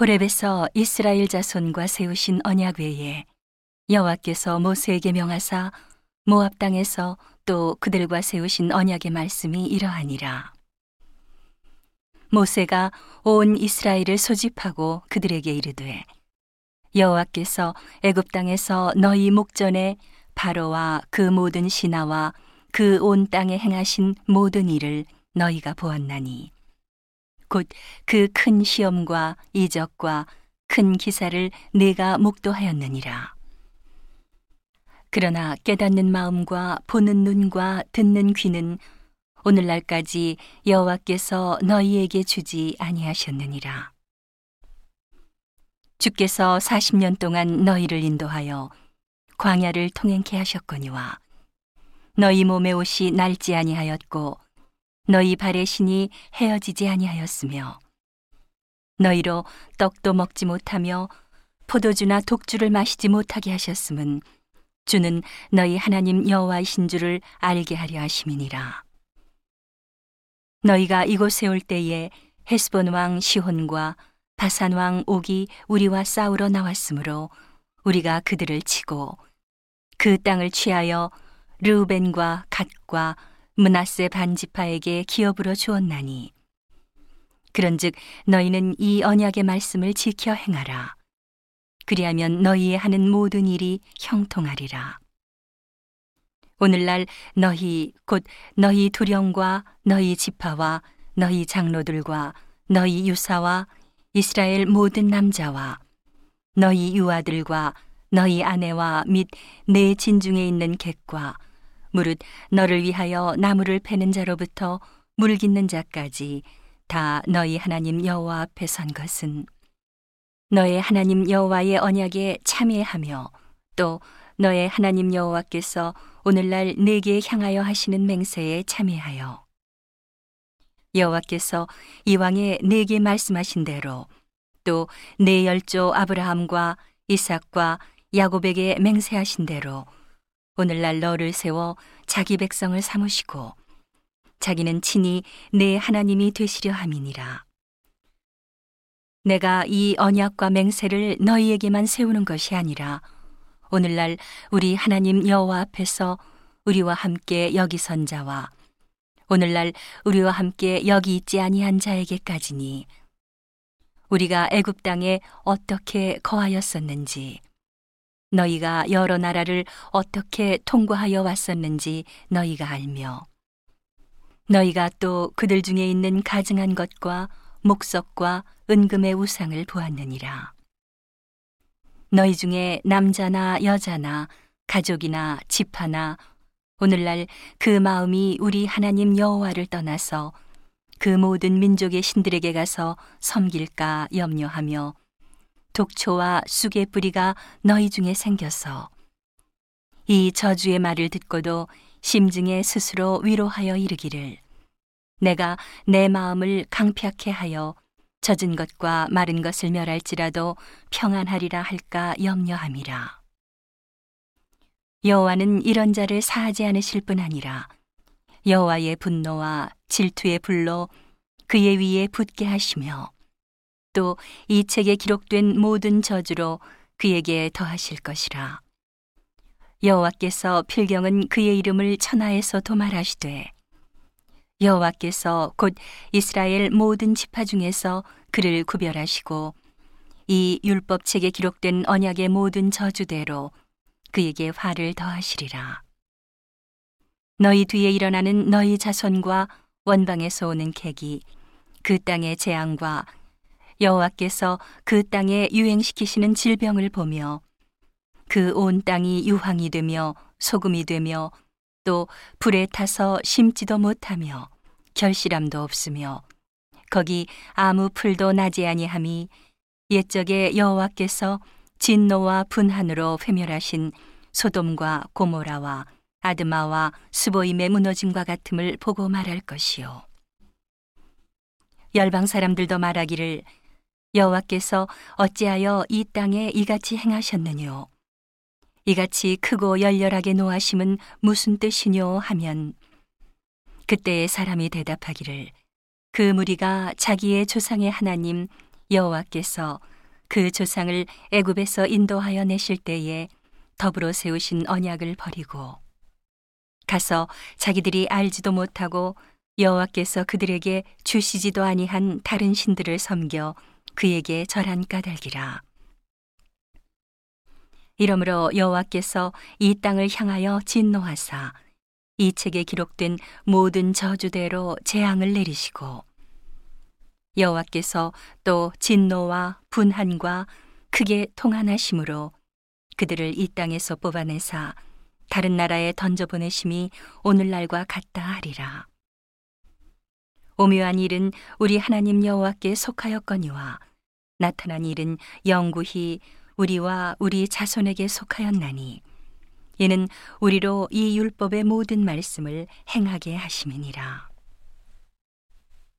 호렙에서 이스라엘 자손과 세우신 언약 외에 여호와께서 모세에게 명하사 모압 땅에서 또 그들과 세우신 언약의 말씀이 이러하니라. 모세가 온 이스라엘을 소집하고 그들에게 이르되 여호와께서 애굽 땅에서 너희 목전에 바로와 그 모든 신하와 그 온 땅에 행하신 모든 일을 너희가 보았나니 곧 그 큰 시험과 이적과 큰 기사를 내가 목도하였느니라. 그러나 깨닫는 마음과 보는 눈과 듣는 귀는 오늘날까지 여호와께서 너희에게 주지 아니하셨느니라. 주께서 40년 동안 너희를 인도하여 광야를 통행케 하셨거니와 너희 몸의 옷이 낡지 아니하였고 너희 발의 신이 헤어지지 아니하였으며 너희로 떡도 먹지 못하며 포도주나 독주를 마시지 못하게 하셨음은 주는 너희 하나님 여호와이신 줄을 알게 하려 하심이니라. 너희가 이곳에 올 때에 헤스본 왕 시혼과 바산 왕 옥이 우리와 싸우러 나왔으므로 우리가 그들을 치고 그 땅을 취하여 르우벤과 갓과 문하세 반지파에게 기업으로 주었나니. 그런즉 너희는 이 언약의 말씀을 지켜 행하라. 그리하면 너희의 하는 모든 일이 형통하리라. 오늘날 너희 곧 너희 두령과 너희 지파와 너희 장로들과 너희 유사와 이스라엘 모든 남자와 너희 유아들과 너희 아내와 및 내 진중에 있는 객과 무릇 너를 위하여 나무를 패는 자로부터 물 깃는 자까지 다 너희 하나님 여호와 앞에 선 것은. 너의 하나님 여호와의 언약에 참여하며 또 너의 하나님 여호와께서 오늘날 내게 향하여 하시는 맹세에 참여하여. 여호와께서 이왕에 내게 말씀하신 대로 또 내 열조 아브라함과 이삭과 야곱에게 맹세하신 대로 오늘날 너를 세워 자기 백성을 삼으시고 자기는 친히 내 하나님이 되시려 함이니라. 내가 이 언약과 맹세를 너희에게만 세우는 것이 아니라 오늘날 우리 하나님 여호와 앞에서 우리와 함께 여기 선 자와 오늘날 우리와 함께 여기 있지 아니한 자에게까지니 우리가 애굽 땅에 어떻게 거하였었는지 너희가 여러 나라를 어떻게 통과하여 왔었는지 너희가 알며 너희가 또 그들 중에 있는 가증한 것과 목석과 은금의 우상을 보았느니라. 너희 중에 남자나 여자나 가족이나 집 하나 오늘날 그 마음이 우리 하나님 여호와를 떠나서 그 모든 민족의 신들에게 가서 섬길까 염려하며 독초와 쑥의 뿌리가 너희 중에 생겨서. 이 저주의 말을 듣고도 심증에 스스로 위로하여 이르기를. 내가 내 마음을 강팍해 하여 젖은 것과 마른 것을 멸할지라도 평안하리라 할까 염려함이라. 여호와는 이런 자를 사하지 않으실 뿐 아니라 여호와의 분노와 질투의 불로 그의 위에 붙게 하시며 또 이 책에 기록된 모든 저주로 그에게 더하실 것이라. 여호와께서 필경은 그의 이름을 천하에서 도말하시되 여호와께서 곧 이스라엘 모든 지파 중에서 그를 구별하시고 이 율법책에 기록된 언약의 모든 저주대로 그에게 화를 더하시리라. 너희 뒤에 일어나는 너희 자손과 원방에서 오는 객이 그 땅의 재앙과 여호와께서 그 땅에 유행시키시는 질병을 보며 그 온 땅이 유황이 되며 소금이 되며 또 불에 타서 심지도 못하며 결실함도 없으며 거기 아무 풀도 나지 아니함이 옛적에 여호와께서 진노와 분한으로 회멸하신 소돔과 고모라와 아드마와 스보임의 무너짐과 같음을 보고 말할 것이요. 열방 사람들도 말하기를 여호와께서 어찌하여 이 땅에 이같이 행하셨느뇨? 이같이 크고 열렬하게 노하심은 무슨 뜻이뇨? 하면 그때에 사람이 대답하기를 그 무리가 자기의 조상의 하나님 여호와께서 그 조상을 애굽에서 인도하여 내실 때에 더불어 세우신 언약을 버리고 가서 자기들이 알지도 못하고 여호와께서 그들에게 주시지도 아니한 다른 신들을 섬겨 그에게 절한 까닭이라. 이러므로 여호와께서 이 땅을 향하여 진노하사 이 책에 기록된 모든 저주대로 재앙을 내리시고 여호와께서 또 진노와 분한과 크게 통한하심으로 그들을 이 땅에서 뽑아내사 다른 나라에 던져 보내심이 오늘날과 같다 하리라. 오묘한 일은 우리 하나님 여호와께 속하였거니와 나타난 일은 영구히 우리와 우리 자손에게 속하였나니 이는 우리로 이 율법의 모든 말씀을 행하게 하심이니라.